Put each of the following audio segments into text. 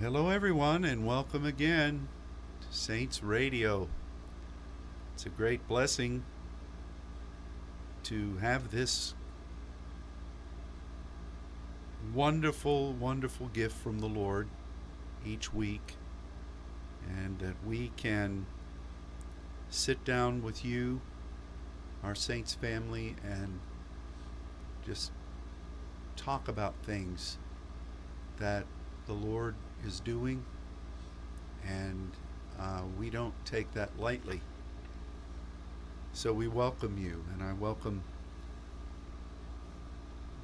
Hello, everyone, and welcome again to Saints Radio. It's a great blessing to have this wonderful, wonderful gift from the Lord each week, and that we can sit down with you, our Saints family, and just talk about things that the Lord is doing, and uh, we don't take that lightly. So we welcome you, and I welcome.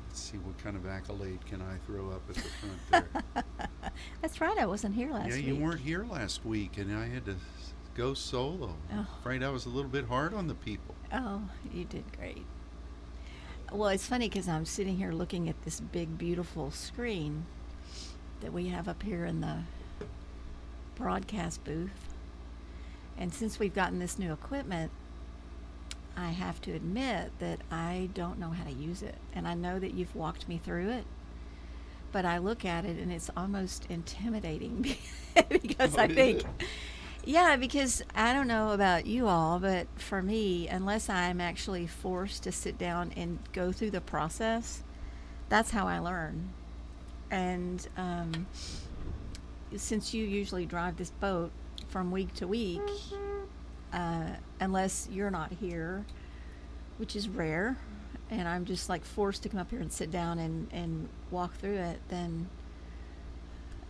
Let's see what kind of accolade can I throw up at the front there. That's right. I wasn't here last yeah, week. you weren't here last week, and I had to go solo. Oh. Afraid I was a little bit hard on the people. Oh, you did great. Well, it's funny because I'm sitting here looking at this big, beautiful screen that we have up here in the broadcast booth. And since we've gotten this new equipment, I have to admit that I don't know how to use it. And I know that you've walked me through it. But I look at it and it's almost intimidating because Oh, I think, yeah, because I don't know about you all, but for me, unless I'm actually forced to sit down and go through the process, that's how I learn. And um, since you usually drive this boat from week to week, uh, unless you're not here, which is rare, and I'm just like forced to come up here and sit down and, and walk through it, then.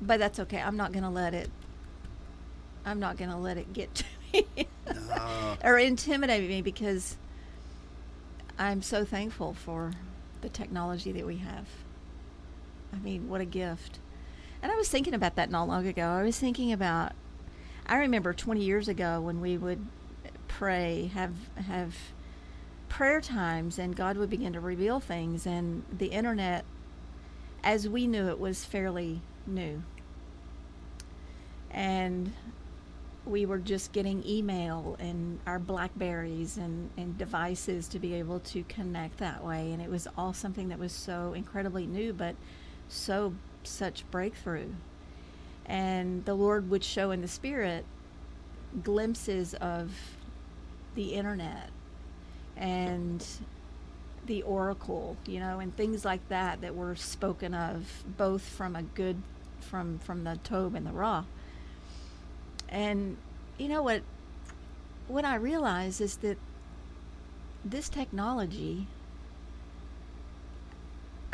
But that's okay. I'm not going to let it. I'm not going to let it get to me Uh, or intimidate me because I'm so thankful for the technology that we have. I mean, what a gift. And I was thinking about that not long ago. I was thinking about I remember 20 years ago when we would pray, have have prayer times and God would begin to reveal things and the internet as we knew it was fairly new. And we were just getting email and our blackberries and, and devices to be able to connect that way and it was all something that was so incredibly new but so such breakthrough. And the lord would show in the spirit glimpses of the internet and the oracle you know and things like that that were spoken of both from a good from from the tob and the raw and you know what what I realize is that this technology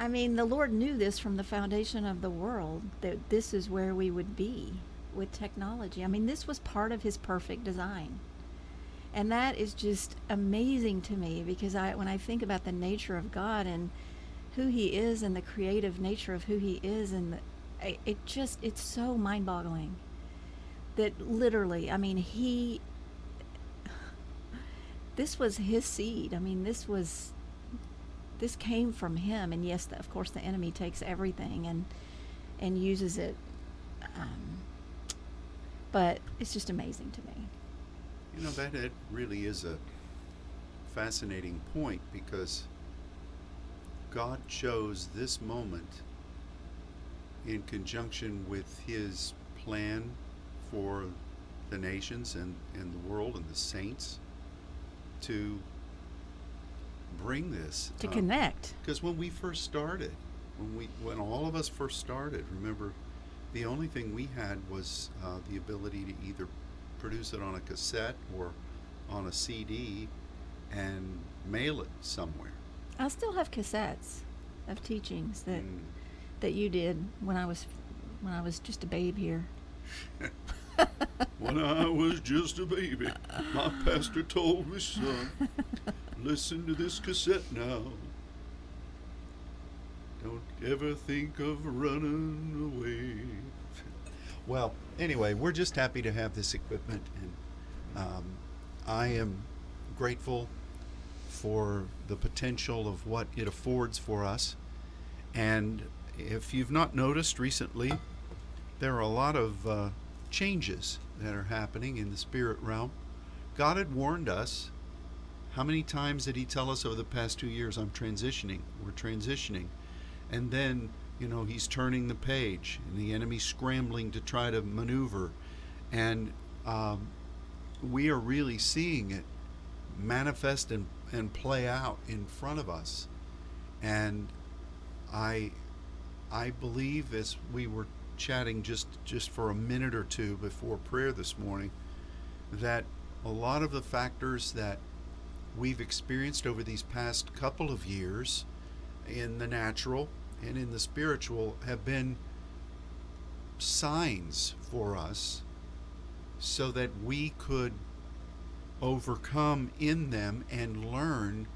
I mean the Lord knew this from the foundation of the world that this is where we would be with technology. I mean this was part of his perfect design. And that is just amazing to me because I when I think about the nature of God and who he is and the creative nature of who he is and the, it just it's so mind-boggling that literally i mean he this was his seed i mean this was this came from him and yes of course the enemy takes everything and and uses it um, but it's just amazing to me. You know, that it really is a fascinating point because God chose this moment in conjunction with his plan for the nations and, and the world and the saints to bring this to uh, connect. Because when we first started, when we when all of us first started, remember, the only thing we had was uh, the ability to either produce it on a cassette or on a CD and mail it somewhere. i still have cassettes of teachings that And that you did when i was when i was just a babe here. When I was just a baby, my pastor told me, son, listen to this cassette now. Don't ever think of running away. Well, anyway, we're just happy to have this equipment, and um, I am grateful for the potential of what it affords for us. And if you've not noticed recently, there are a lot of uh, changes that are happening in the spirit realm. God had warned us. How many times did He tell us over the past two years, I'm transitioning? We're transitioning. And then you know, he's turning the page and the enemy's scrambling to try to maneuver. And um, we are really seeing it manifest and, and play out in front of us. And I, I believe as we were chatting just, just for a minute or two before prayer this morning, that a lot of the factors that we've experienced over these past couple of years in the natural and in the spiritual have been signs for us so that we could overcome in them and learn,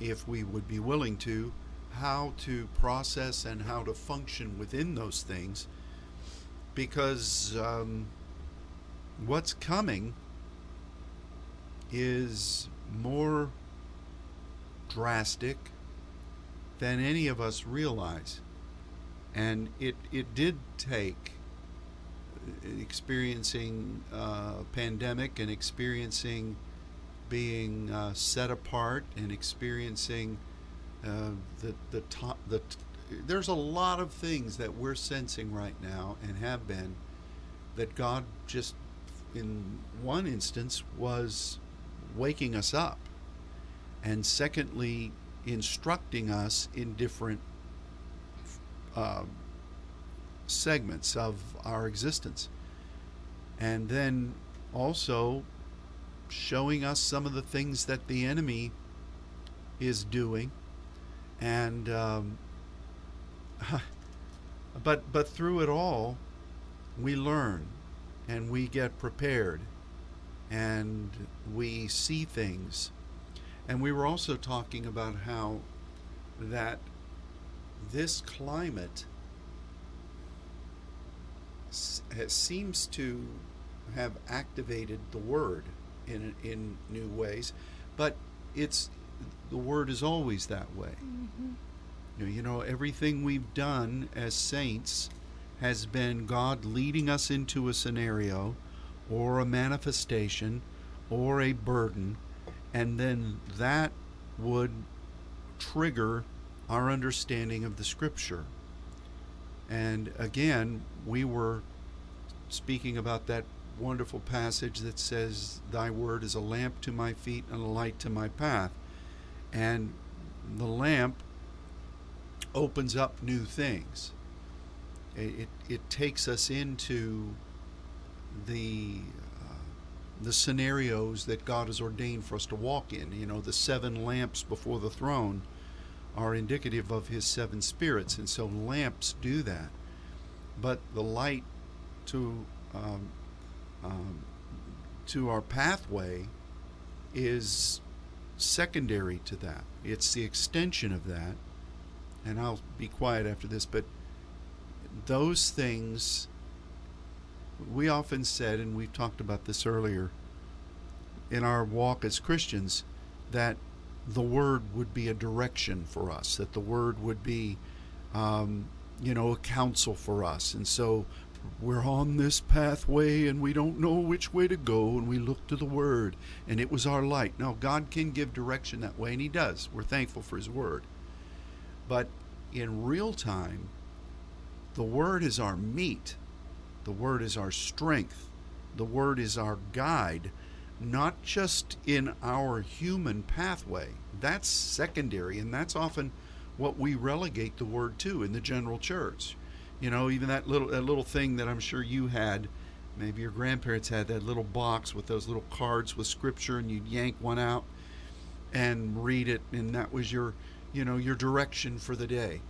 if we would be willing to, how to process and how to function within those things. Because um, what's coming is more drastic than any of us realize. And it, it did take experiencing a uh, pandemic and experiencing being uh, set apart and experiencing uh, the the top the there's a lot of things that we're sensing right now and have been that God just in one instance was waking us up and secondly instructing us in different uh, segments of our existence. And then also showing us some of the things that the enemy is doing. And, um, but, but through it all, we learn and we get prepared and we see things. And we were also talking about how that this climate seems to have activated the word in in new ways, but it's the word is always that way. Mm-hmm. You, know, you know, everything we've done as saints has been God leading us into a scenario or a manifestation or a burden, and then that would trigger our understanding of the scripture. And again, we were speaking about that wonderful passage that says, Thy word is a lamp to my feet and a light to my path. And the lamp opens up new things. It, it, it takes us into the uh, the scenarios that God has ordained for us to walk in. You know, the seven lamps before the throne are indicative of his seven spirits, and so lamps do that. But the light to um, um, to our pathway is secondary to that. It's the extension of that. And I'll be quiet after this, but those things we often said, and we've talked about this earlier in our walk as Christians, that the Word would be a direction for us, that the Word would be, um, you know, a counsel for us. And so we're on this pathway and we don't know which way to go, and we look to the Word, and it was our light. Now, God can give direction that way, and He does. We're thankful for His Word. But in real time, the Word is our meat, the Word is our strength, the Word is our guide, not just in our human pathway. That's secondary, and that's often what we relegate the Word to in the general church. You know, even that little that little thing that I'm sure you had, maybe your grandparents had that little box with those little cards with scripture, and you'd yank one out and read it, and that was your, you know, your direction for the day.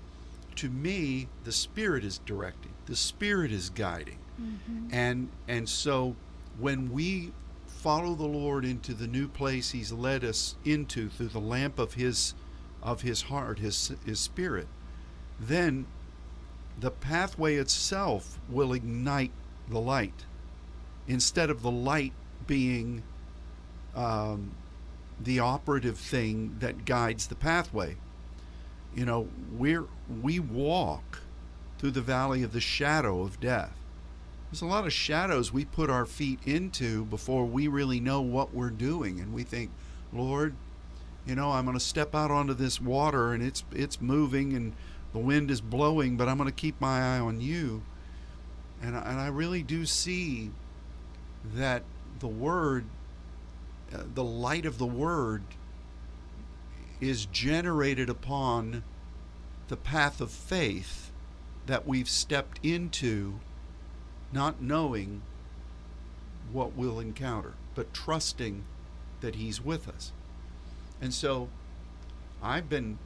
To me, the Spirit is directing. The Spirit is guiding, mm-hmm. and and so when we follow the Lord into the new place He's led us into through the lamp of His of His heart, His His Spirit, then the pathway itself will ignite the light instead of the light being um, the operative thing that guides the pathway. You know, we're, we walk through the valley of the shadow of death. There's a lot of shadows we put our feet into before we really know what we're doing. And we think, Lord, you know, I'm going to step out onto this water and it's, it's moving and the wind is blowing, but I'm going to keep my eye on you. And, and I really do see that the Word, uh, the light of the Word, is generated upon the path of faith that we've stepped into, not knowing what we'll encounter, but trusting that He's with us. And so I've been,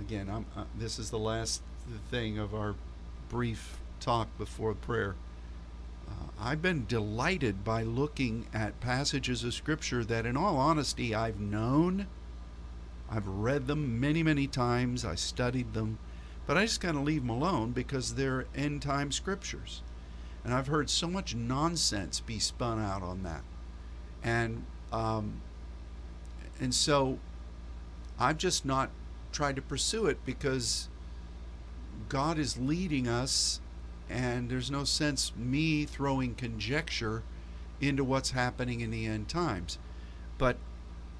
again, I'm, uh, this is the last thing of our brief talk before prayer. Uh, I've been delighted by looking at passages of Scripture that, in all honesty, I've known. I've read them many, many times. I studied them. But I just kind of leave them alone because they're end time scriptures. And I've heard so much nonsense be spun out on that. And, um, and so I've just not tried to pursue it because God is leading us and there's no sense me throwing conjecture into what's happening in the end times. But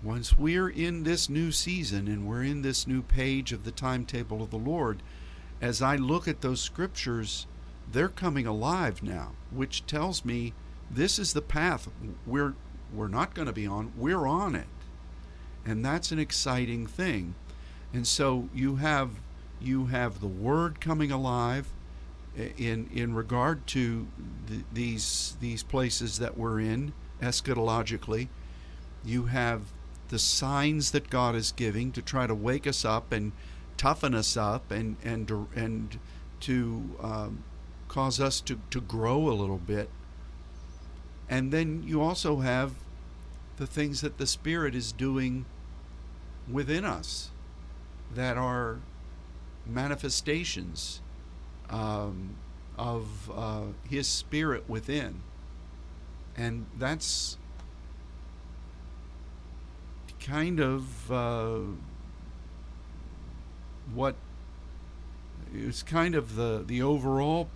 once we're in this new season and we're in this new page of the timetable of the Lord, as I look at those scriptures, they're coming alive now, which tells me this is the path we're we're not going to be on, we're on it. And that's an exciting thing. And so you have you have the word coming alive in in regard to th- these these places that we're in eschatologically you have the signs that God is giving to try to wake us up and toughen us up and and and to um, cause us to, to grow a little bit and then you also have the things that the spirit is doing within us that are manifestations um, of uh, His Spirit within. And that's kind of uh, what it's kind of the, the overall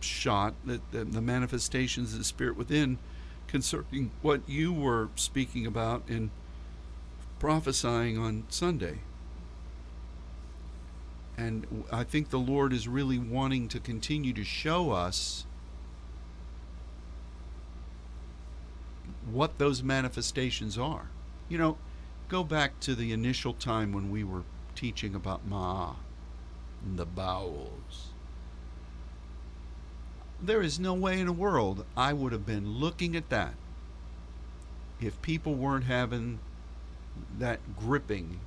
shot that, that the manifestations of the Spirit within concerning what you were speaking about in prophesying on Sunday. And I think the Lord is really wanting to continue to show us what those manifestations are. You know, go back to the initial time when we were teaching about Ma'ah, the bowels. There is no way in the world I would have been looking at that if people weren't having that gripping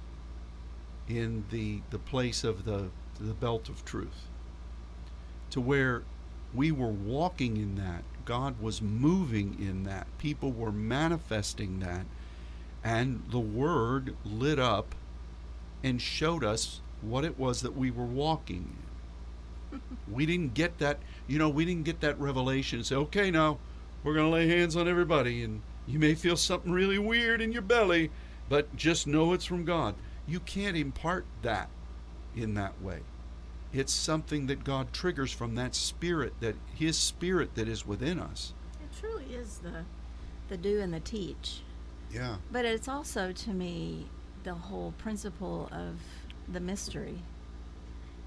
in the the place of the the belt of truth. To where we were walking in that god was moving in that people were manifesting that and the word lit up and showed us what it was that we were walking in we didn't get that you know we didn't get that revelation and say okay now we're going to lay hands on everybody and you may feel something really weird in your belly but just know it's from god you can't impart that in that way. It's something that God triggers from that spirit, that His spirit that is within us. It truly is the, the do and the teach. Yeah. But it's also, to me, the whole principle of the mystery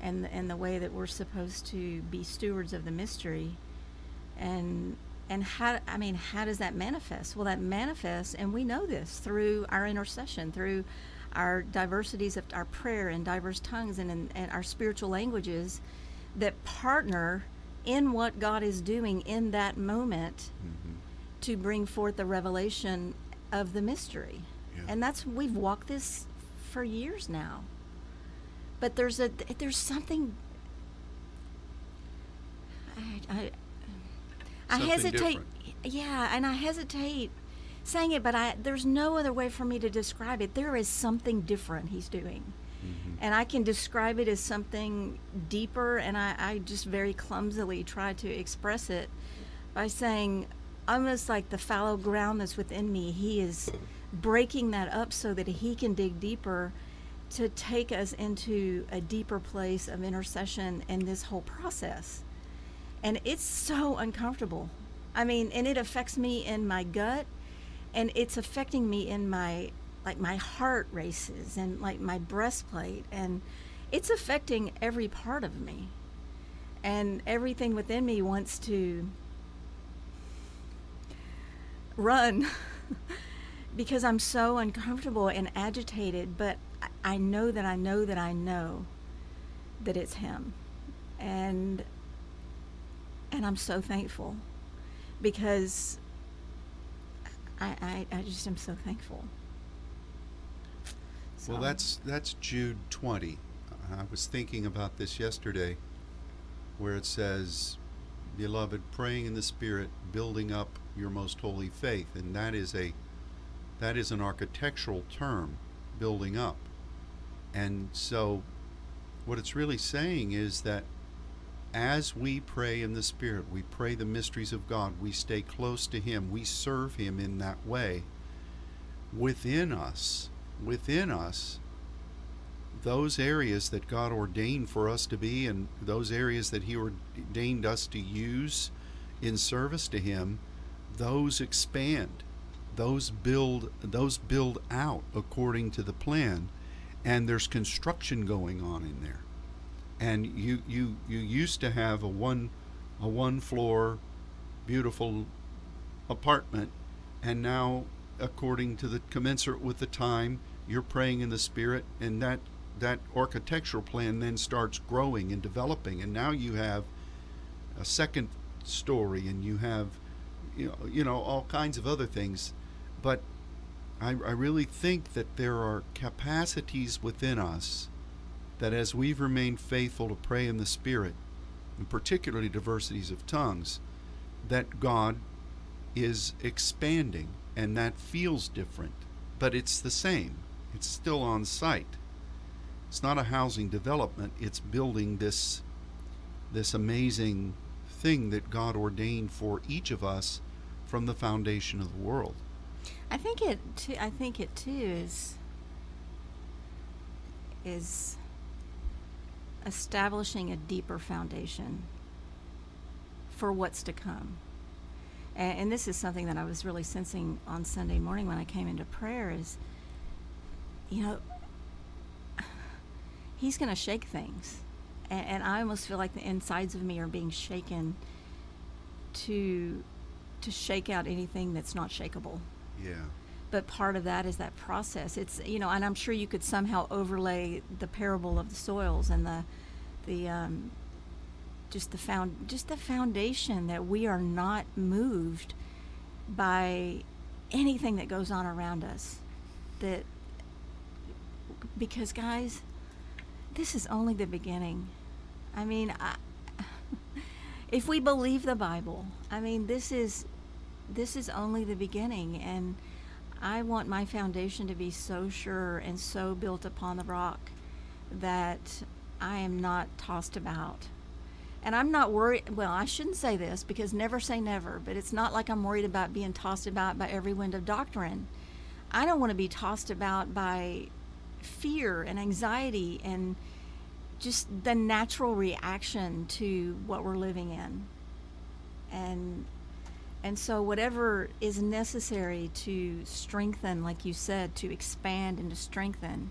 and, and the way that we're supposed to be stewards of the mystery. And and how i mean how does that manifest well that manifests and we know this through our intercession through our diversities of our prayer in diverse tongues and, in, and our spiritual languages that partner in what God is doing in that moment mm-hmm. to bring forth the revelation of the mystery. Yeah. And that's we've walked this for years now. But there's a there's something I I, I hesitate different. yeah, and I hesitate saying it, but I there's no other way for me to describe it. There is something different he's doing. Mm-hmm. And I can describe it as something deeper, and I, I just very clumsily try to express it by saying, almost like the fallow ground that's within me, he is breaking that up so that he can dig deeper to take us into a deeper place of intercession in this whole process. And it's so uncomfortable. I mean, and it affects me in my gut and it's affecting me in my like my heart races and like my breastplate and it's affecting every part of me. And everything within me wants to run because I'm so uncomfortable and agitated, but I know that I know that I know that it's him. And and I'm so thankful because I, I, I just am so thankful. Well, that's that's Jude 20. I was thinking about this yesterday, where it says, "Beloved, praying in the Spirit, building up your most holy faith," and that is a that is an architectural term, building up. And so, what it's really saying is that as we pray in the Spirit, we pray the mysteries of God, we stay close to Him, we serve Him in that way. Within us, within us, those areas that God ordained for us to be and those areas that He ordained us to use in service to Him, those expand. Those build those build out according to the plan, and there's construction going on in there. And you you you used to have a one a one floor beautiful apartment and now according to the commensurate with the time you're praying in the spirit and that that architectural plan then starts growing and developing. And now you have a second story and you have you know, you know all kinds of other things. But I, I really think that there are capacities within us that as we've remained faithful to pray in the Spirit, and particularly diversities of tongues, that God is expanding and that feels different, but it's the same. It's still on site. It's not a housing development, it's building this this amazing thing that God ordained for each of us from the foundation of the world. I think it too, I think it too is is establishing a deeper foundation for what's to come. And, and this is something that I was really sensing on Sunday morning when I came into prayer is you know he's going to shake things. And, and I almost feel like the insides of me are being shaken to to shake out anything that's not shakable Yeah. but part of that is that process. It's you know and i'm sure you could somehow overlay the parable of the soils and the the um, just the found just the foundation that we are not moved by anything that goes on around us. That because guys this is only the beginning. I mean I, if we believe the bible i mean this is this is only the beginning and i want my foundation to be so sure and so built upon the rock that i am not tossed about. And i'm not worried well i shouldn't say this because never say never but it's not like i'm worried about being tossed about by every wind of doctrine. I don't want to be tossed about by fear and anxiety and just the natural reaction to what we're living in. And and so whatever is necessary to strengthen like you said to expand and to strengthen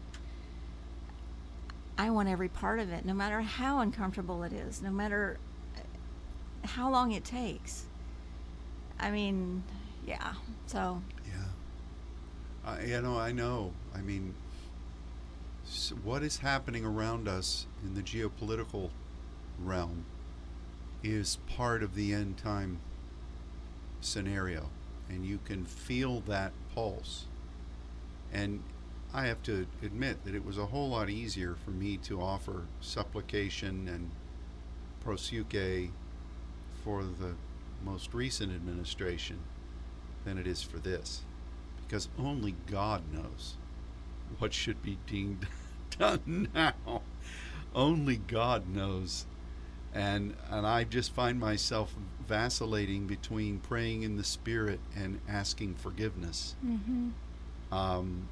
i want every part of it no matter how uncomfortable it is no matter uh, how long it takes i mean yeah so Yeah. I, you know, I know. I mean, what is happening around us in the geopolitical realm is part of the end time scenario. And you can feel that pulse. And I have to admit that it was a whole lot easier for me to offer supplication and proseuche for the most recent administration than it is for this. Because only God knows what should be deemed done now. Only God knows. And and I just find myself vacillating between praying in the spirit and asking forgiveness. mm-hmm. Um,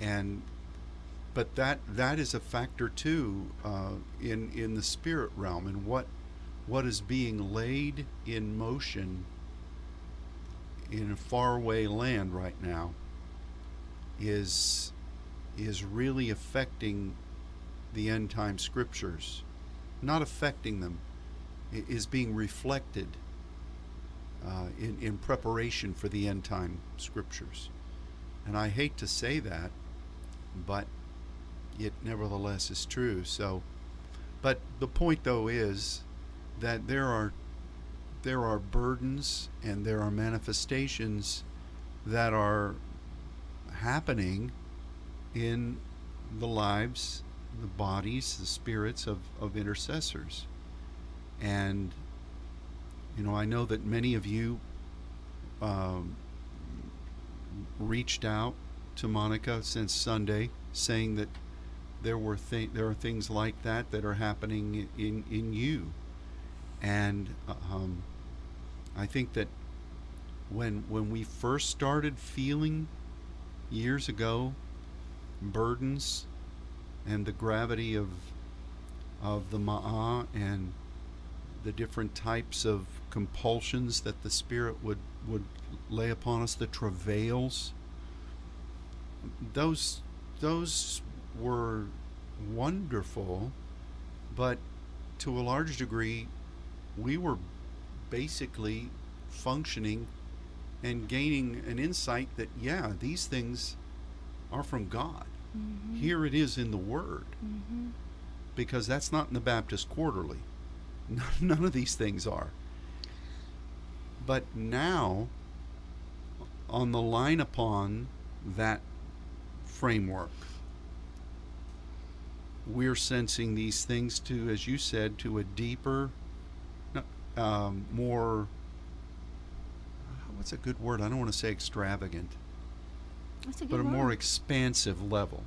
and but that that is a factor too uh, in in the spirit realm and what what is being laid in motion in a faraway land right now is is really affecting the end time scriptures, not affecting them, is being reflected uh, in, in preparation for the end time scriptures. And I hate to say that, but it nevertheless is true. So, but the point though is that there are there are burdens and there are manifestations that are happening in the lives, the bodies, the spirits of, of intercessors. And, you know, I know that many of you um, reached out to Monica since Sunday saying that there were th- there are things like that that are happening in, in you. And um, I think that when when we first started feeling years ago burdens and the gravity of of the ma'ah and the different types of compulsions that the spirit would would lay upon us the travails those those were wonderful but to a large degree we were basically functioning and gaining an insight that yeah these things are from god Mm-hmm. here it is in the word. Mm-hmm. because that's not in the baptist quarterly. None of these things are. But now on the line upon that framework we're sensing these things to as you said to a deeper um, more what's a good word? I don't want to say extravagant. That's a good but a word. more expansive level.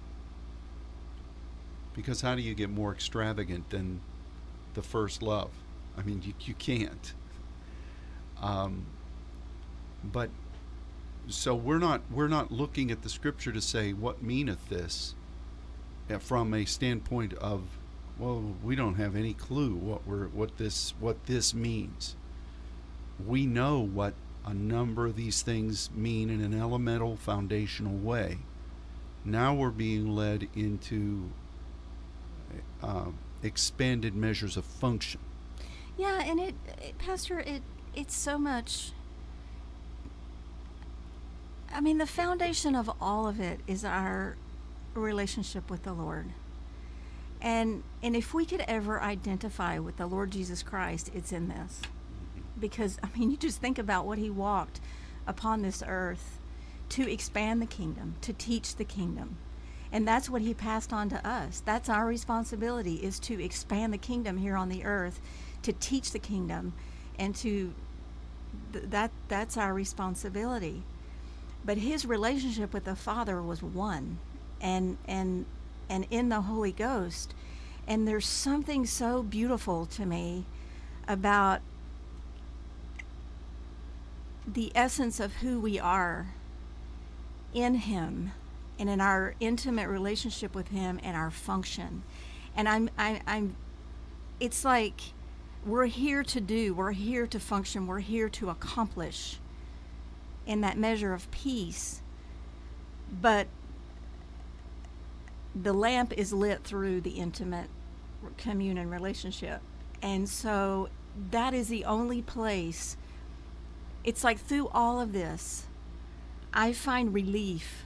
Because how do you get more extravagant than the first love? I mean, you, you can't. Um, but so we're not we're not looking at the scripture to say what meaneth this uh, from a standpoint of well we don't have any clue what we're what this what this means we know what a number of these things mean in an elemental foundational way. Now we're being led into uh, expanded measures of function. Yeah, and it, it Pastor, it it's so much. I mean, the foundation of all of it is our relationship with the Lord. And and if we could ever identify with the Lord Jesus Christ, it's in this. Because I mean, you just think about what he walked upon this earth to expand the kingdom, to teach the kingdom. And that's what he passed on to us. That's our responsibility is to expand the kingdom here on the earth, to teach the kingdom and to th- that that's our responsibility. But his relationship with the Father was one and and and in the Holy Ghost. And there's something so beautiful to me about the essence of who we are in him and in our intimate relationship with him and our function. And i'm I, i'm it's like we're here to do we're here to function we're here to accomplish in that measure of peace. But the lamp is lit through the intimate communion relationship. And so that is the only place it's like through all of this i find relief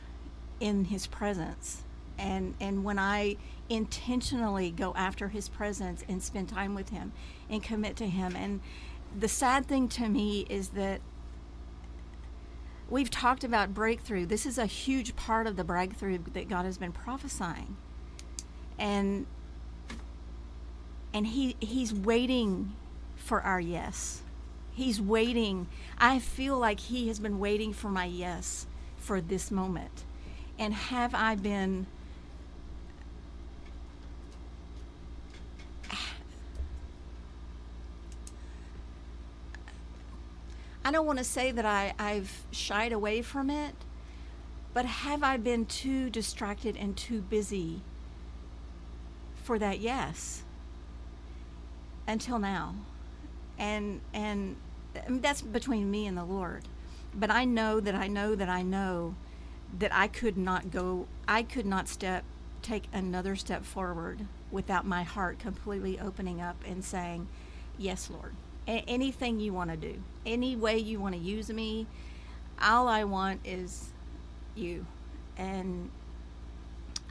in his presence. And and when i intentionally go after his presence and spend time with him and commit to him. And the sad thing to me is that we've talked about breakthrough. This is a huge part of the breakthrough that god has been prophesying. And and he he's waiting for our yes he's waiting. I feel like he has been waiting for my yes for this moment. And have i been i don't want to say that I, i've shied away from it but have i been too distracted and too busy for that yes until now? And and I mean, that's between me and the lord but i know that i know that i know that i could not go i could not step take another step forward without my heart completely opening up and saying, Yes, Lord. A- anything you want to do, any way you want to use me, all I want is you. And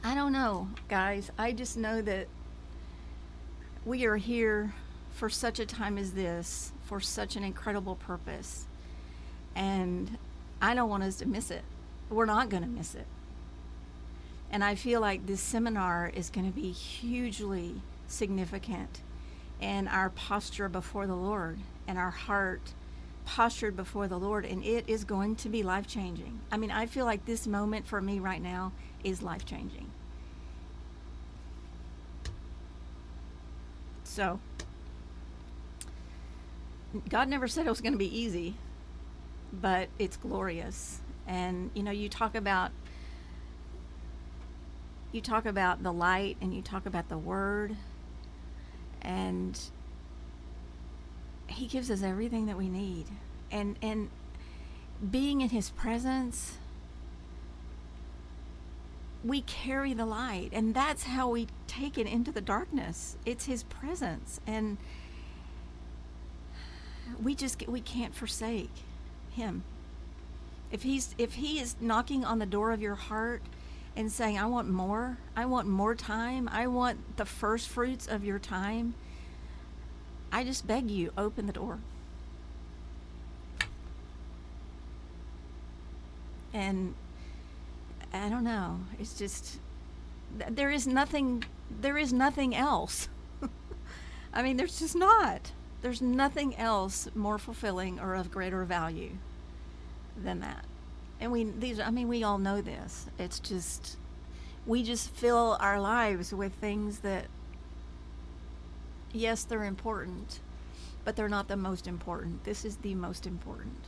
I don't know, guys. I just know that we are here for such a time as this, for such an incredible purpose. And I don't want us to miss it. We're not going to miss it. And I feel like this seminar is going to be hugely significant in our posture before the Lord and our heart postured before the Lord. And it is going to be life changing. I mean, I feel like this moment for me right now is life changing. So, God never said it was going to be easy, but it's glorious. And you know, you talk about you talk about the light and you talk about the word and he gives us everything that we need. And and being in his presence we carry the light and that's how we take it into the darkness. It's his presence and we just we can't forsake him. If he's if he is knocking on the door of your heart and saying i want more. I want more time. I want the first fruits of your time i just beg you open the door. And i don't know. It's just there is nothing there is nothing else. I mean there's just not there's nothing else more fulfilling or of greater value than that. And we these I mean we all know this. It's just we just fill our lives with things that yes, they're important, but they're not the most important. This is the most important.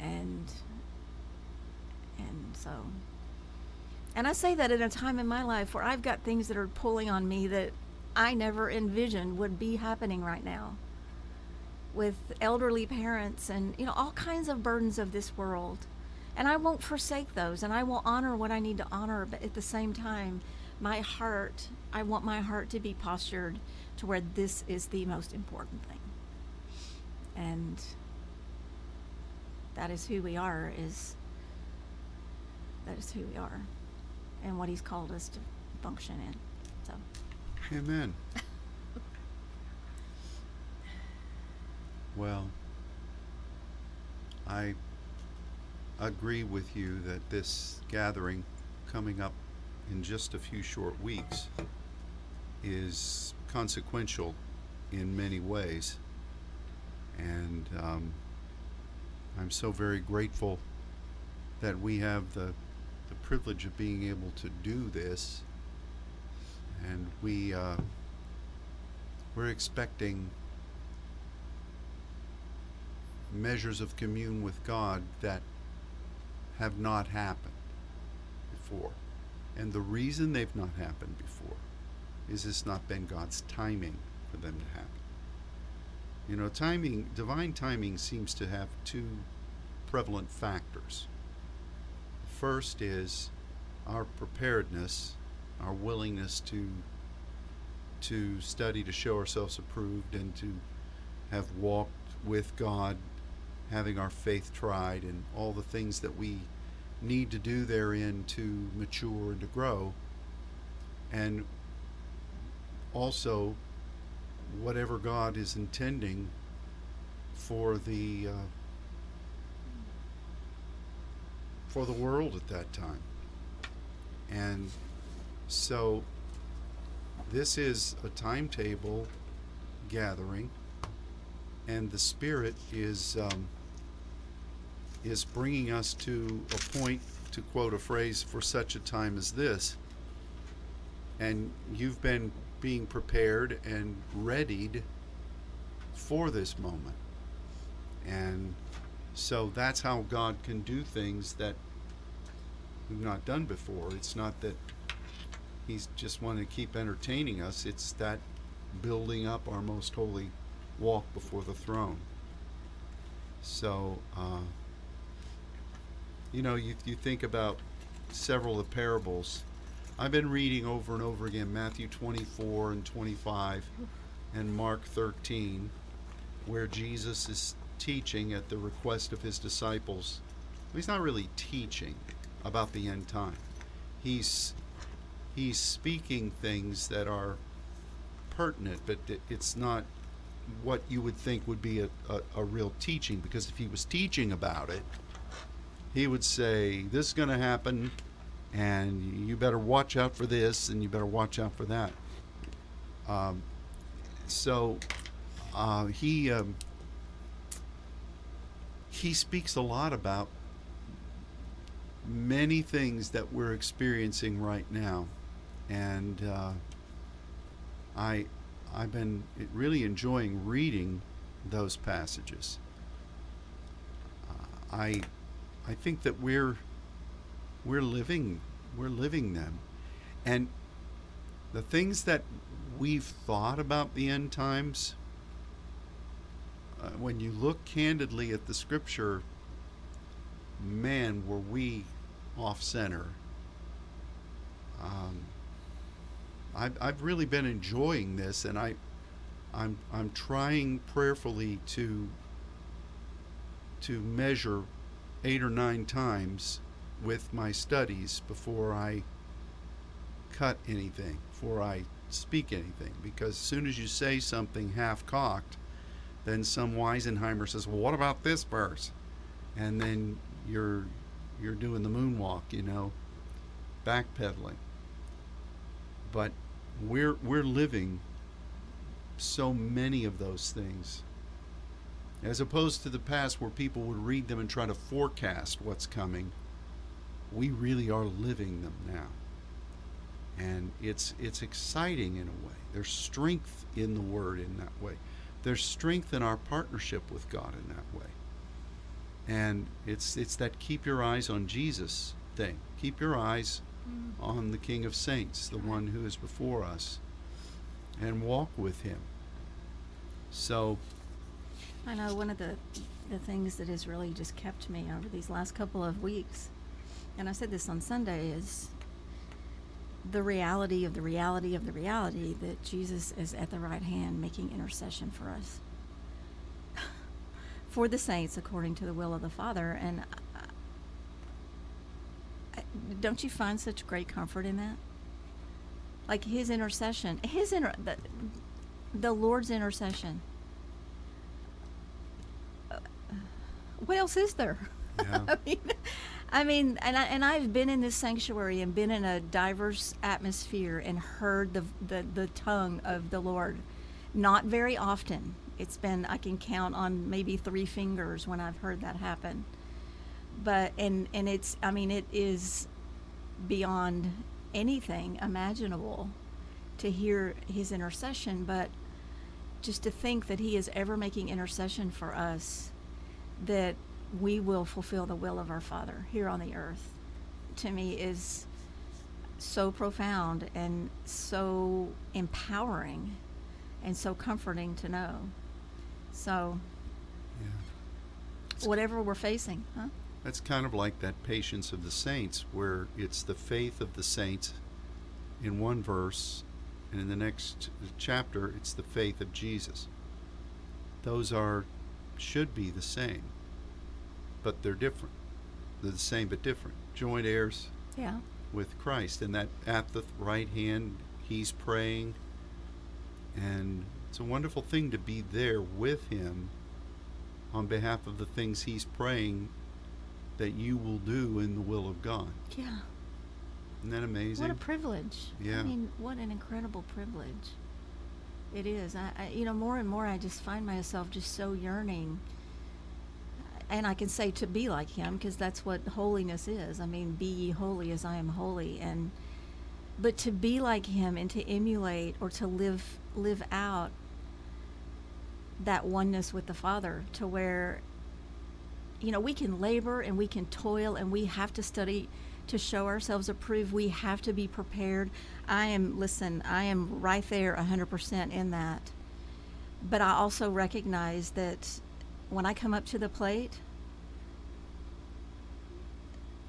And and so and I say that at a time in my life where I've got things that are pulling on me that I never envisioned would be happening right now with elderly parents and you know all kinds of burdens of this world. And I won't forsake those and I will honor what I need to honor but at the same time my heart I want my heart to be postured to where this is the most important thing. And that is who we are is that is who we are and what he's called us to function in Amen. well, I agree with you that this gathering coming up in just a few short weeks is consequential in many ways. And um, I'm so very grateful that we have the, the privilege of being able to do this and we uh, we're expecting measures of commune with God that have not happened before. And the reason they've not happened before is it's not been God's timing for them to happen. You know, timing, divine timing seems to have two prevalent factors. The first is our preparedness our willingness to to study to show ourselves approved and to have walked with God, having our faith tried, and all the things that we need to do therein to mature and to grow. And also, whatever God is intending for the uh, for the world at that time. And so, this is a timetable gathering, and the Spirit is um, is bringing us to a point, to quote a phrase, for such a time as this. And you've been being prepared and readied for this moment. And so that's how God can do things that we've not done before. It's not that He's just wanting to keep entertaining us. It's that building up our most holy walk before the throne. So, uh, you know, you, you think about several of the parables I've been reading over and over again Matthew 24 and 25 and Mark 13, where Jesus is teaching at the request of his disciples. He's not really teaching about the end time. He's he's speaking things that are pertinent, but it's not what you would think would be a, a, a real teaching. Because if he was teaching about it, he would say, This is going to happen, and you better watch out for this, and you better watch out for that. Um, so uh, he um, he speaks a lot about many things that we're experiencing right now, and uh, I I've been really enjoying reading those passages. Uh, I I think that we're we're living we're living them, and the things that we've thought about the end times. Uh, when you look candidly at the scripture, man, were we off center. Um, I've, I've really been enjoying this, and I, I'm I'm trying prayerfully to. To measure eight or nine times with my studies before I cut anything, before I speak anything, because as soon as you say something half cocked, then some Weisenheimer says, "Well, what about this verse?" And then you're you're doing the moonwalk, you know, backpedaling. But we're we're living so many of those things. As opposed to the past where people would read them and try to forecast what's coming, we really are living them now. And it's it's exciting in a way. There's strength in the word in that way. There's strength in our partnership with God in that way. And it's it's that keep your eyes on Jesus thing. Keep your eyes Mm-hmm. on the King of Saints, the one who is before us, and walk with him. So I know one of the the things that has really just kept me over these last couple of weeks, and I said this on Sunday, is the reality of the reality of the reality that Jesus is at the right hand making intercession for us, for the saints according to the will of the Father. And don't you find such great comfort in that? Like His intercession, His inter, the, the Lord's intercession. Uh, what else is there? Yeah. I mean, I mean, and I, and I've been in this sanctuary and been in a diverse atmosphere and heard the the the tongue of the Lord, not very often. It's been I can count on maybe three fingers when I've heard that happen. But and and it's I mean it is beyond anything imaginable to hear His intercession, but just to think that He is ever making intercession for us that we will fulfill the will of our Father here on the earth, to me is so profound and so empowering and so comforting to know. So, yeah. whatever we're facing, huh? That's kind of like that patience of the saints, where it's the faith of the saints in one verse, and in the next chapter, it's the faith of Jesus. Those are, should be the same, but they're different. They're the same but different. Joint heirs Yeah. with Christ, and that at the right hand, He's praying, and it's a wonderful thing to be there with Him on behalf of the things He's praying that you will do in the will of God. Yeah. Isn't that amazing? What a privilege. Yeah. I mean, what an incredible privilege. It is. I, I, you know, more and more I just find myself just so yearning. And I can say to be like him because that's what holiness is. I mean, be ye holy as I am holy. And but to be like him and to emulate or to live live out that oneness with the Father to where you know, we can labor and we can toil and we have to study to show ourselves approved. We have to be prepared. I am, listen, I am right there 100% in that. But I also recognize that when I come up to the plate,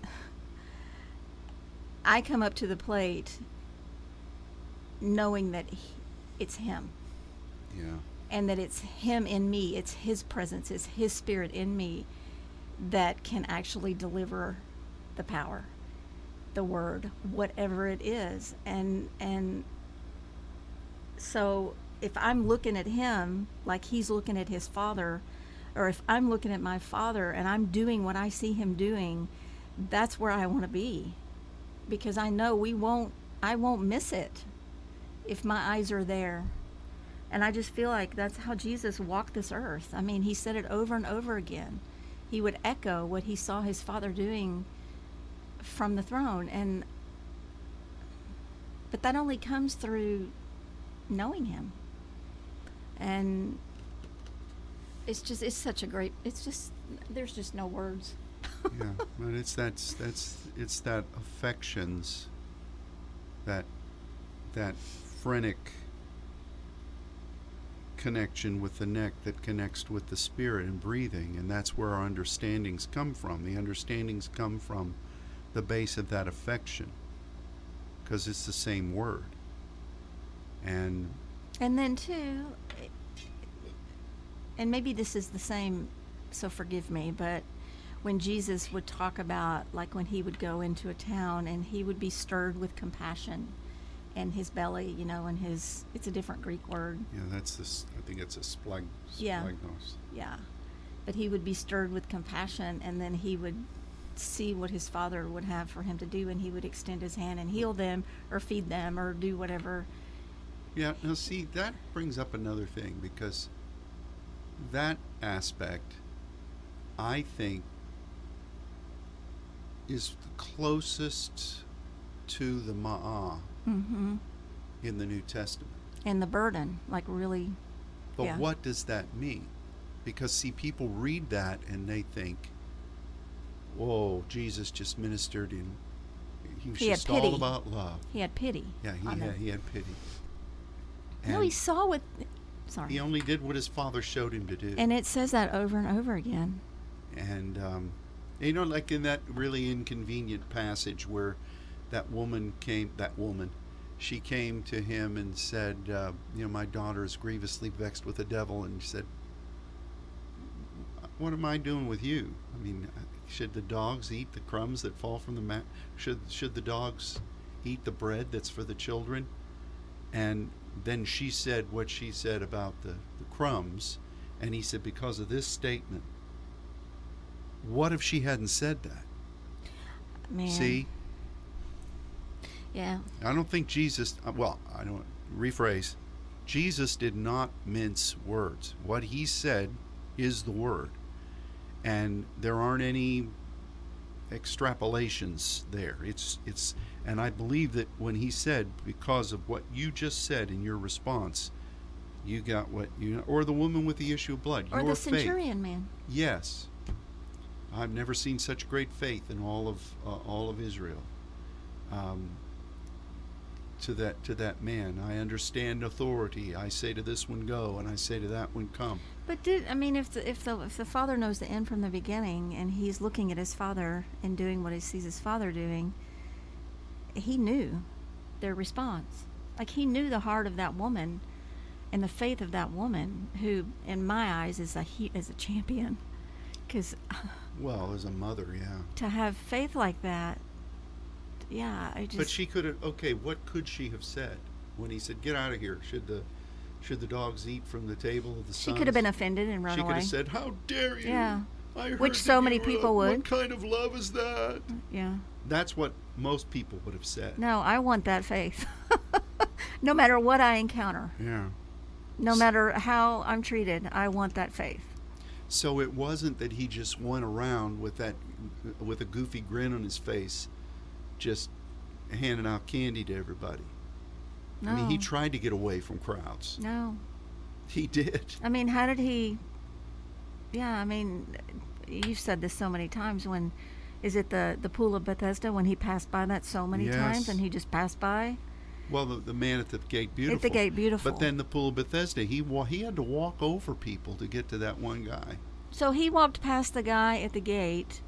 I come up to the plate knowing that he, it's him Yeah. and that it's him in me, it's his presence, it's his spirit in me that can actually deliver the power, the word, whatever it is. And and so if I'm looking at him like he's looking at his father, or if I'm looking at my father and I'm doing what I see him doing, that's where I want to be. Because I know we won't I won't miss it if my eyes are there. And I just feel like that's how Jesus walked this earth. I mean, he said it over and over again. He would echo what he saw his father doing from the throne and but that only comes through knowing him. And it's just it's such a great it's just there's just no words. yeah, but it's that's that's it's that affections, that that phrenic connection with the neck that connects with the spirit and breathing, and that's where our understandings come from. The understandings come from the base of that affection, because it's the same word. And And then too, and maybe this is the same, so forgive me, but when Jesus would talk about, like when he would go into a town and he would be stirred with compassion and his belly, you know, and his, it's a different Greek word. yeah, that's this. I think it's a splag, Yeah. splagnos. Yeah. But he would be stirred with compassion and then he would see what his father would have for him to do and he would extend his hand and heal them or feed them or do whatever. Yeah, now see, that brings up another thing because that aspect, I think, is the closest to the Ma'ah hmm in the New Testament. And the burden, like really, But Yeah. what does that mean? Because, see, people read that and they think, whoa, Jesus just ministered in. He was He just all about love. he had pity. Yeah, he had, them. he had pity. No, he saw what. Sorry. he only did what his father showed him to do. and it says that over and over again. and um, you know like in that really inconvenient passage where that woman came that woman she came to him and said uh, you know my daughter is grievously vexed with the devil and she said what am i doing with you i mean should the dogs eat the crumbs that fall from the mat should should the dogs eat the bread that's for the children and then she said what she said about the, the crumbs and he said because of this statement what if she hadn't said that? Man. See, Yeah. I don't think Jesus, uh, well, I don't rephrase. Jesus did not mince words. What he said is the word. And there aren't any extrapolations there. It's it's and I believe that when he said because of what you just said in your response, you got what you or the woman with the issue of blood, Or the faith. centurion man. Yes, I've never seen such great faith in all of uh, all of Israel. Um, to that to that man, I understand authority. I say to this one go, and I say to that one come. But did I mean if the if the if the father knows the end from the beginning and he's looking at his father and doing what he sees his father doing, he knew their response. Like he knew the heart of that woman and the faith of that woman who in my eyes is a he is a champion. Cuz Well, as a mother, yeah. to have faith like that yeah, I just But she could have. Okay, what could she have said when he said, "Get out of here"? Should the should the dogs eat from the table of the she could have been offended and run She could have said, "How dare you!" Yeah. I heard Which that so you many were people a- would. What kind of love is that? yeah. That's what most people would have said. No, I want that faith. no matter what I encounter. Yeah. No matter how I'm treated, I want that faith. So it wasn't that he just went around with that with a goofy grin on his face, just handing out candy to everybody. No. I mean, he tried to get away from crowds. no. He did. I mean, how did he? Yeah, I mean, you've said this so many times. When is it the the pool of Bethesda? When he passed by that so many times, and he just passed by. Well, the, the man at the gate, beautiful. At the gate, beautiful. But then the pool of Bethesda, he wa- he had to walk over people to get to that one guy. So he walked past the guy at the gate,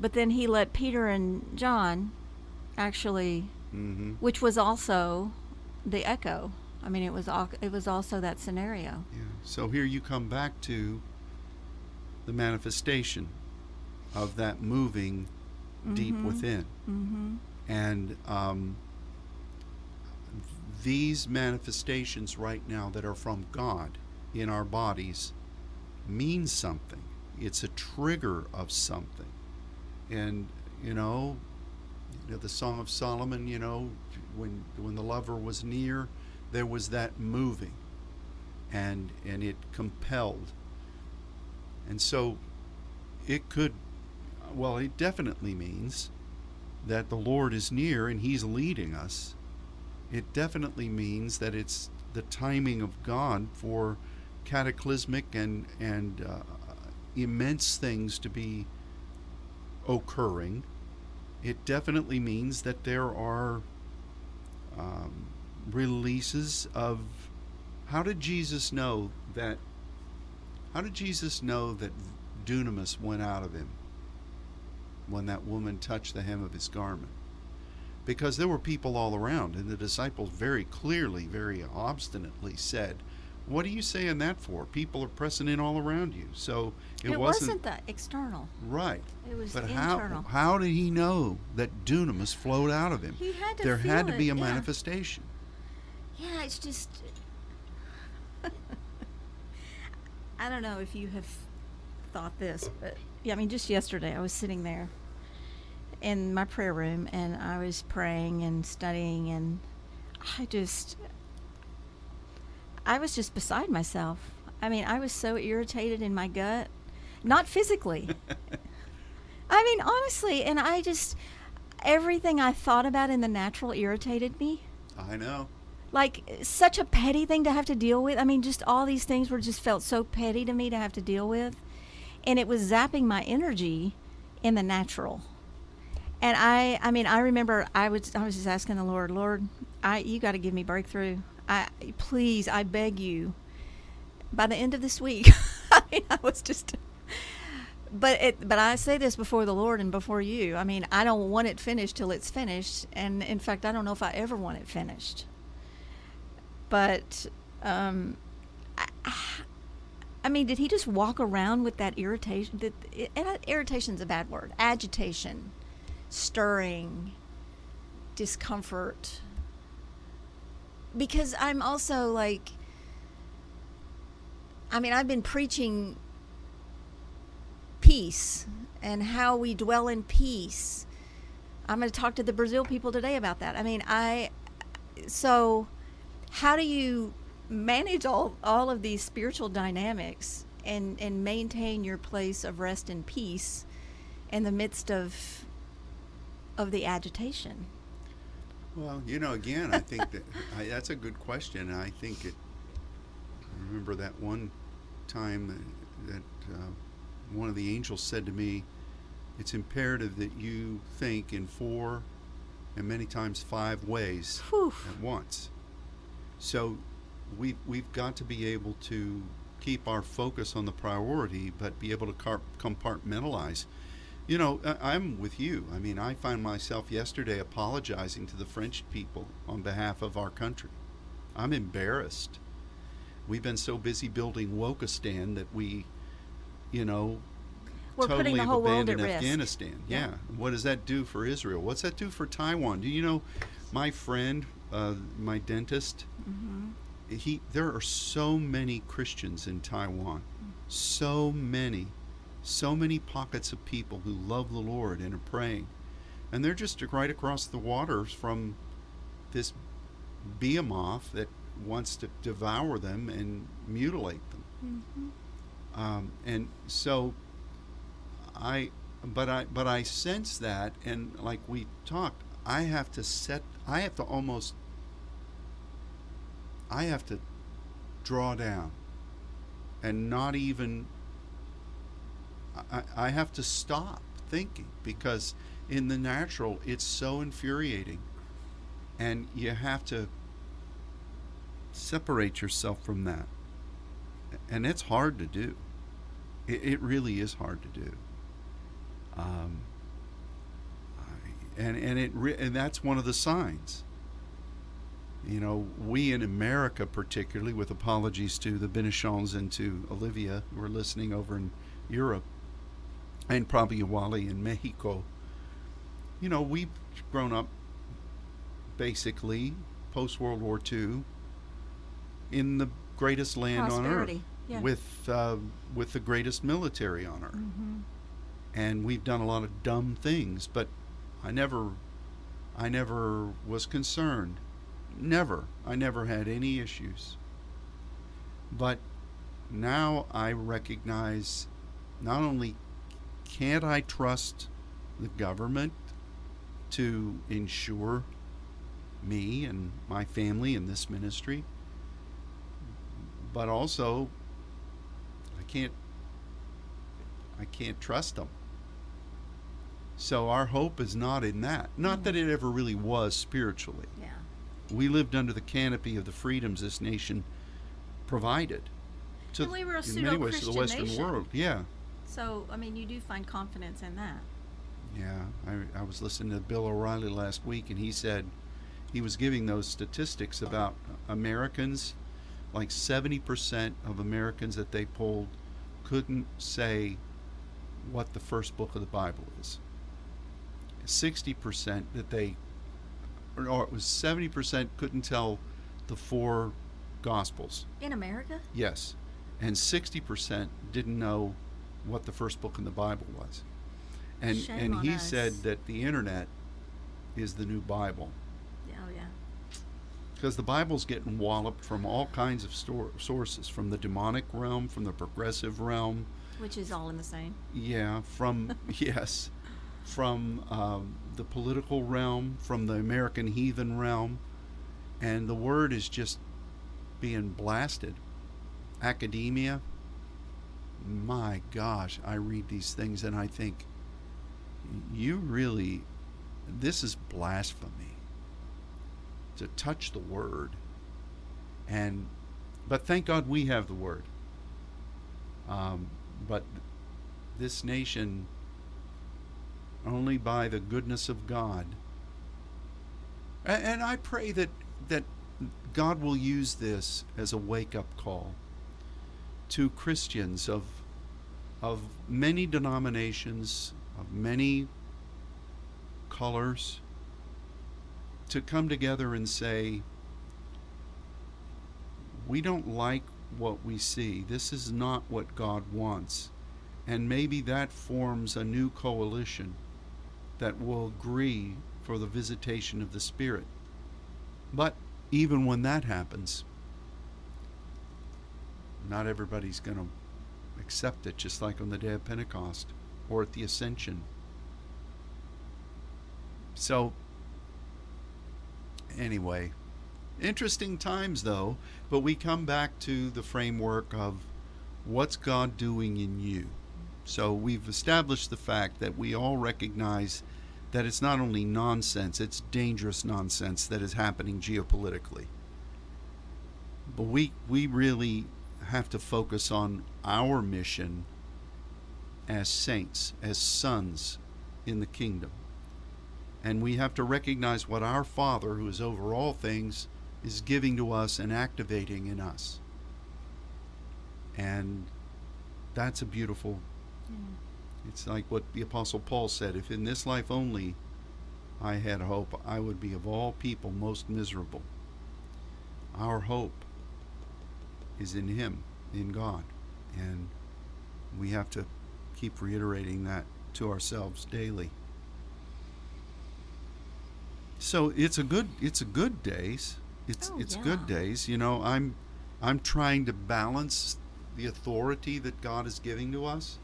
but then he let Peter and John actually, Mm-hmm. which was also the echo. I mean, it was al- it was also that scenario. Yeah. So here you come back to the manifestation of that moving deep Mhm. within. Mm-hmm. And um, these manifestations right now that are from God in our bodies mean something. It's a trigger of something. And, you know, you know, the Song of Solomon, you know, when when the lover was near, there was that moving and and it compelled. And so it could well, it definitely means that the Lord is near and He's leading us. It definitely means that it's the timing of God for cataclysmic and and uh, immense things to be occurring. It definitely means that there are um, releases of. How did Jesus know that? How did Jesus know that dunamis went out of him when that woman touched the hem of his garment? Because there were people all around, and the disciples very clearly, very obstinately said, "What are you saying that for? People are pressing in all around you." So it, It, wasn't, that external. right. It was But internal. how how did he know that dunamis flowed out of him? He had to there had to be it, a yeah. manifestation. Yeah, it's just. I don't know if you have thought this, but yeah, I mean, just yesterday I was sitting there in my prayer room and I was praying and studying, and I just. I was just beside myself. I mean, I was so irritated in my gut. Not physically. I mean, honestly, and I just. Everything I thought about in the natural irritated me I know. like such a petty thing to have to deal with. I mean, just all these things were just felt so petty to me to have to deal with, and it was zapping my energy in the natural. And I, I mean, I remember I was, I was just asking the Lord, Lord, I, you got to give me breakthrough. I, please, I beg you. By the end of this week, I mean, I was just. But it, but I say this before the Lord and before you. I mean, I don't want it finished till it's finished, and in fact, I don't know if I ever want it finished but um, I, I mean, did he just walk around with that irritation? That and irritation's a bad word. Agitation, stirring, discomfort. Because I'm also like, I mean, I've been preaching peace and how we dwell in peace. I'm going to talk to the Brazil people today about that. I mean, I so how do you manage all all of these spiritual dynamics and and maintain your place of rest and peace in the midst of of the agitation Well, you know, again, I think that I, that's a good question. I think it. I remember that one time that, uh, one of the angels said to me, "It's imperative that you think in four, and many times five ways Whew. at once." So, we we've got to be able to keep our focus on the priority, but be able to car- compartmentalize. You know, I, I'm with you. I mean, I find myself yesterday apologizing to the French people on behalf of our country. I'm embarrassed. We've been so busy building Wokistan that we, you know, We're totally putting the have whole world abandoned. Afghanistan. Yeah. Yeah. What does that do for Israel? What's that do for Taiwan? Do you know, my friend, uh, my dentist, hmm he there are so many Christians in Taiwan, so many, so many pockets of people who love the Lord and are praying, and they're just right across the waters from this behemoth that wants to devour them and mutilate them. hmm Um, and so I, but I, but I sense that, and like we talked, I have to set, I have to almost, I have to draw down and not even, I, I have to stop thinking because in the natural it's so infuriating. And you have to separate yourself from that. And it's hard to do. It, it really is hard to do. Um, and and it re- and that's one of the signs. You know, we in America, particularly, with apologies to the Benichons and to Olivia, who are listening over in Europe, and probably a Wally in Mexico. You know, we've grown up basically post World War II in the greatest land on earth yeah. with uh, with the greatest military on earth, Mm-hmm. and we've done a lot of dumb things. But I never, I never was concerned. Never. I never had any issues. But now I recognize not only can't I trust the government to ensure me and my family in this ministry, but also I can't I can't trust them. So our hope is not in that. Not that it ever really was spiritually. Yeah. We lived under the canopy of the freedoms this nation provided. To, And we were a in many ways to the Western nation. world. Yeah. So, I mean, you do find confidence in that. Yeah, I, I was listening to Bill O'Reilly last week, and he said he was giving those statistics about Americans. Like 70% of Americans that they polled couldn't say what the first book of the Bible is. 60% that they, or, or it was 70% couldn't tell the four Gospels. In America? Yes. And 60% didn't know what the first book in the Bible was. And Shame and he us. said that the internet is the new Bible Oh, yeah. because the Bible's getting walloped from all kinds of stor- sources from the demonic realm, from the progressive realm, Which is all in the same. yeah, from yes, from um, the political realm, from the American heathen realm, and the word is just being blasted. Academia. My gosh, I read these things and I think, you really, this is blasphemy. To touch the word, and but thank God we have the word. Um, but this nation, only by the goodness of God. A- And I pray that that God will use this as a wake-up call to Christians of of many denominations, of many colors, to come together and say, we don't like what we see. This is not what God wants. And maybe that forms a new coalition that will agree for the visitation of the Spirit. But even when that happens, not everybody's going to accept it, just like on the day of Pentecost or at the Ascension. So, anyway, interesting times though, but we come back to the framework of what's God doing in you. So, we've established the fact that we all recognize that it's not only nonsense, it's dangerous nonsense that is happening geopolitically. But we, we really have to focus on our mission as saints, as sons in the kingdom. And we have to recognize what our Father, who is over all things, is giving to us and activating in us. And that's a beautiful it's like what the Apostle Paul said if in this life only I had hope, I would be of all people most miserable. Our hope is in Him, in God. And we have to keep reiterating that to ourselves daily. So it's a good it's a good days. It's Oh, it's yeah. good days. You know, I'm I'm trying to balance the authority that God is giving to us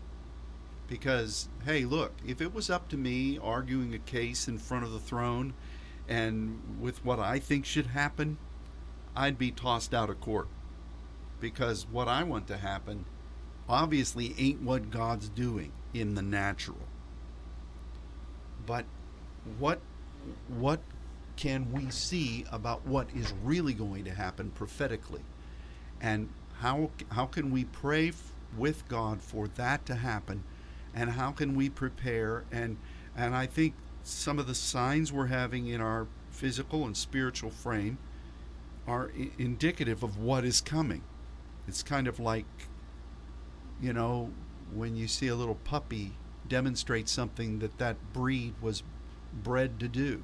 because hey look if it was up to me arguing a case in front of the throne and with what i think should happen i'd be tossed out of court because what i want to happen obviously ain't what god's doing in the natural. But what what can we see about what is really going to happen prophetically? And how how can we pray f- with God for that to happen? And how can we prepare? And and I think some of the signs we're having in our physical and spiritual frame are I- indicative of what is coming. It's kind of like, you know, when you see a little puppy demonstrate something that that breed was bred to do.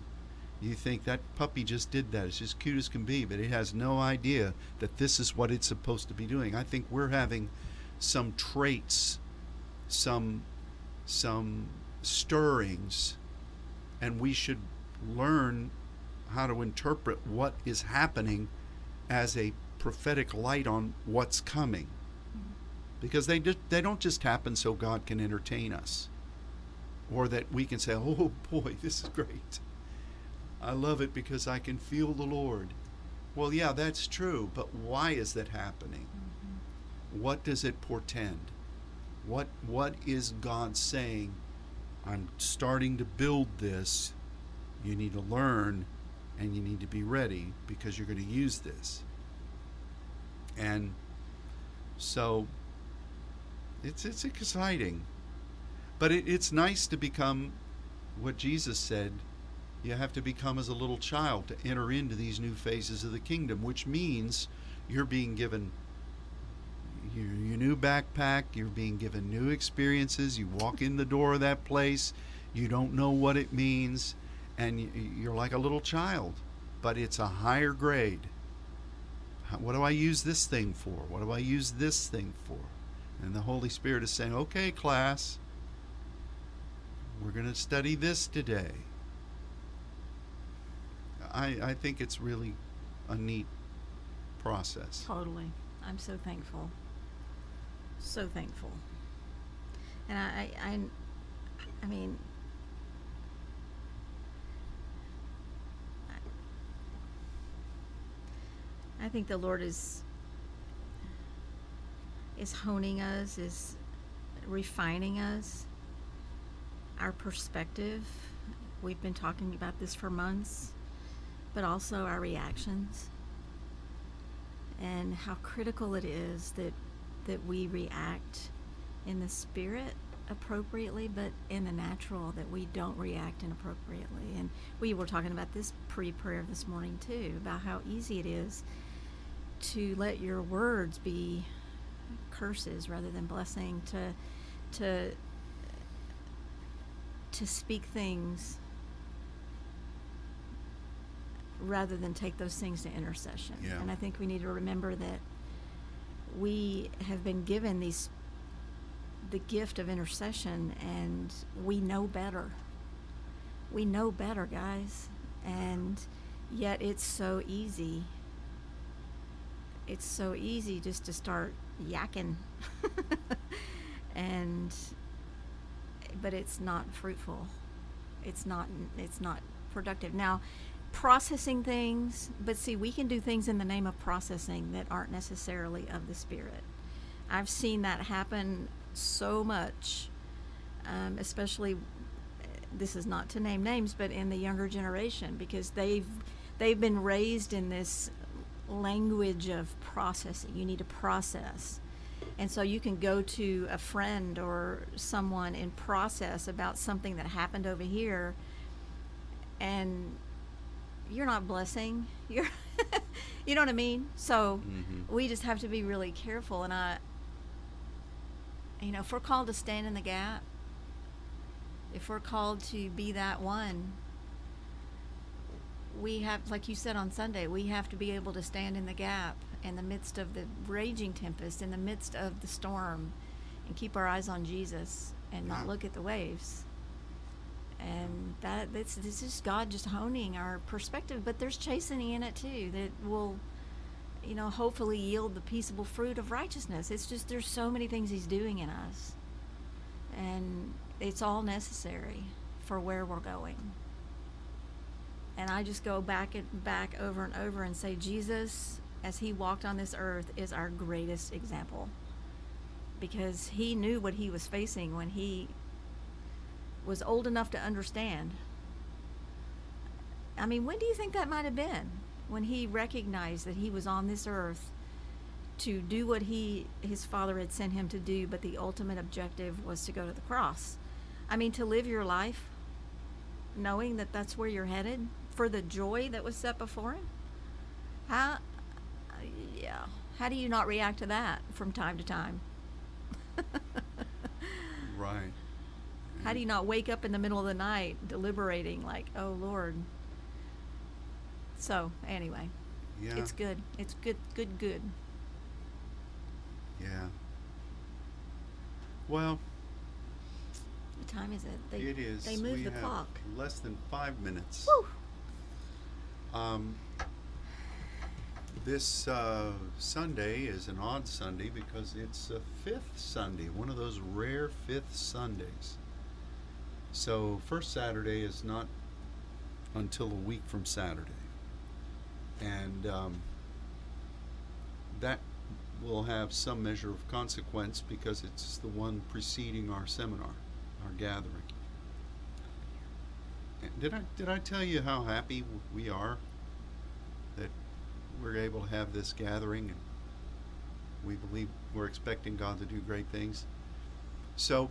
You think that puppy just did that. It's just cute as can be, but it has no idea that this is what it's supposed to be doing. I think we're having some traits, some some stirrings, and we should learn how to interpret what is happening as a prophetic light on what's coming. Because they just they don't just happen so God can entertain us. Or that we can say, "Oh boy, this is great." I love it because I can feel the Lord. Well, yeah, that's true, but why is that happening? Mm-hmm. What does it portend? What what is God saying? I'm starting to build this. You need to learn and you need to be ready because you're going to use this. And so it's it's exciting. But it, it's nice to become what Jesus said you have to become as a little child to enter into these new phases of the kingdom, which means you're being given your, your new backpack, you're being given new experiences. You walk in the door of that place, you don't know what it means, and you, you're like a little child, but it's a higher grade. What do I use this thing for? What do I use this thing for? And the Holy Spirit is saying, okay, class, we're going to study this today. I, I think it's really a neat process. Totally. I'm so thankful. So thankful. And I, I, I mean, I think the Lord is is honing us, is refining us, our perspective. We've been talking about this for months, but also our reactions and how critical it is that that we react in the spirit appropriately but in the natural that we don't react inappropriately and we were talking about this pre-prayer this morning too about how easy it is to let your words be curses rather than blessing to to to speak things rather than take those things to intercession. Yeah. And I think we need to remember that we have been given these the gift of intercession and we know better. We know better, guys. And yet it's so easy. It's so easy just to start yakking. and but it's not fruitful. It's not it's not productive. Now, processing things, but see, we can do things in the name of processing that aren't necessarily of the spirit. I've seen that happen so much, um, especially. This is not to name names, but in the younger generation, because they've they've been raised in this language of processing. You need to process. And so you can go to a friend or someone and process about something that happened over here and you're not blessing. You're you know what I mean? So Mhm. we just have to be really careful and I you know, if we're called to stand in the gap, if we're called to be that one, we have like you said on Sunday, we have to be able to stand in the gap in the midst of the raging tempest, in the midst of the storm and keep our eyes on Jesus and not look at the waves and that this this is God just honing our perspective. But there's chastening in it too that will, you know, hopefully yield the peaceable fruit of righteousness. It's just there's so many things He's doing in us, and it's all necessary for where we're going. And I just go back and back over and over and say Jesus, as He walked on this earth, is our greatest example because He knew what He was facing when He was old enough to understand. I mean, when do you think that might have been? When he recognized that he was on this earth to do what he his father had sent him to do, but the ultimate objective was to go to the cross. I mean, to live your life knowing that that's where you're headed for the joy that was set before him? How, yeah, how do you not react to that from time to time? Right. How do you not wake up in the middle of the night deliberating, like, oh Lord? So, anyway, Yeah. it's good. It's good, good, good. Yeah. Well, What time is it? They, it is. They moved the clock. Less than five minutes. Woo! Um, this uh, Sunday is an odd Sunday because it's a fifth Sunday, one of those rare fifth Sundays. So, first Saturday is not until a week from Saturday. And um, that will have some measure of consequence because it's the one preceding our seminar, our gathering. Did I did I tell you how happy we are that we're able to have this gathering and we believe we're expecting God to do great things? So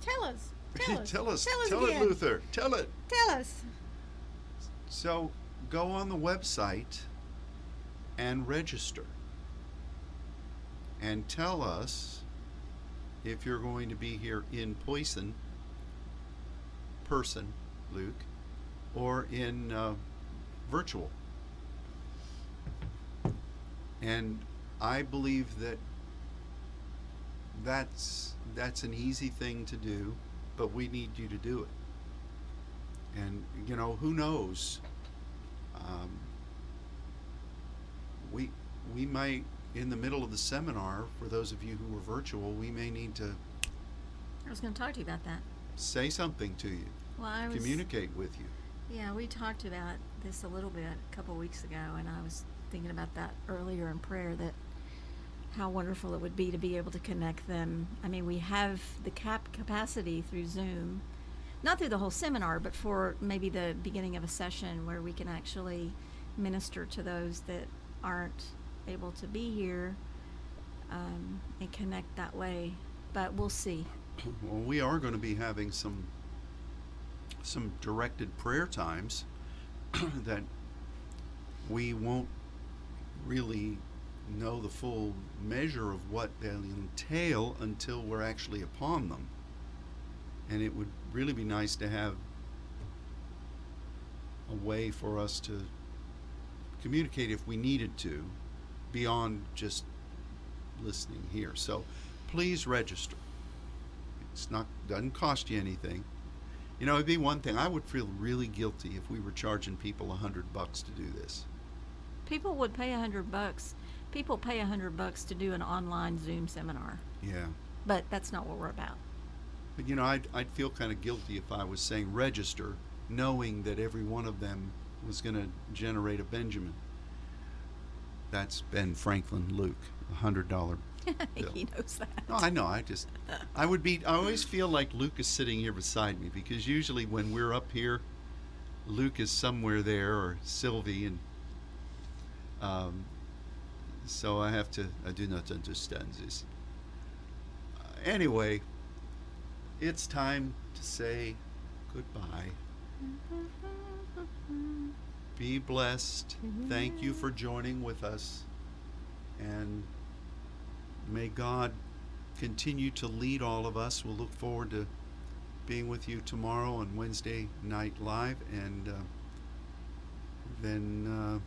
Tell us. Tell us. tell us, Tell us tell again. it, Luther, tell it. Tell us. So go on the website and register. And tell us if you're going to be here in Poison, person, Luke, or in uh, virtual. And I believe that that's that's an easy thing to do, but we need you to do it. And you know, who knows? Um, we we might in the middle of the seminar, for those of you who are virtual, we may need to I was going to talk to you about that. say something to you, Well, I was. communicate with you. Yeah, we talked about this a little bit a couple weeks ago, and I was thinking about that earlier in prayer that how wonderful it would be to be able to connect them. I mean, we have the cap capacity through Zoom, not through the whole seminar, but for maybe the beginning of a session where we can actually minister to those that aren't able to be here um, and connect that way. But we'll see. Well, we are going to be having some some directed prayer times that we won't really know the full measure of what they'll entail until we're actually upon them. And it would really be nice to have a way for us to communicate if we needed to beyond just listening here. So please register. It's not doesn't cost you anything. You know, it'd be one thing. I would feel really guilty if we were charging people a hundred bucks to do this. People would pay a hundred bucks. People pay a hundred bucks to do an online Zoom seminar, Yeah. but that's not what we're about. But you know, I'd, I'd feel kind of guilty if I was saying register, knowing that every one of them was going to generate a Benjamin. That's Ben Franklin Luke, a hundred dollar. he knows that. No, I know. I just, I would be. I always feel like Luke is sitting here beside me because usually when we're up here, Luke is somewhere there or Sylvie, and um, so I have to. I do not understand this. Uh, anyway, it's time to say goodbye. Be blessed. Thank you for joining with us, and may God continue to lead all of us. We'll look forward to being with you tomorrow on Wednesday Night Live, and uh, then uh,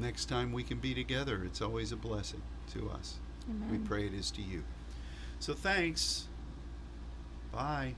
next time we can be together. It's always a blessing to us. We pray it is to you. So thanks. Bye.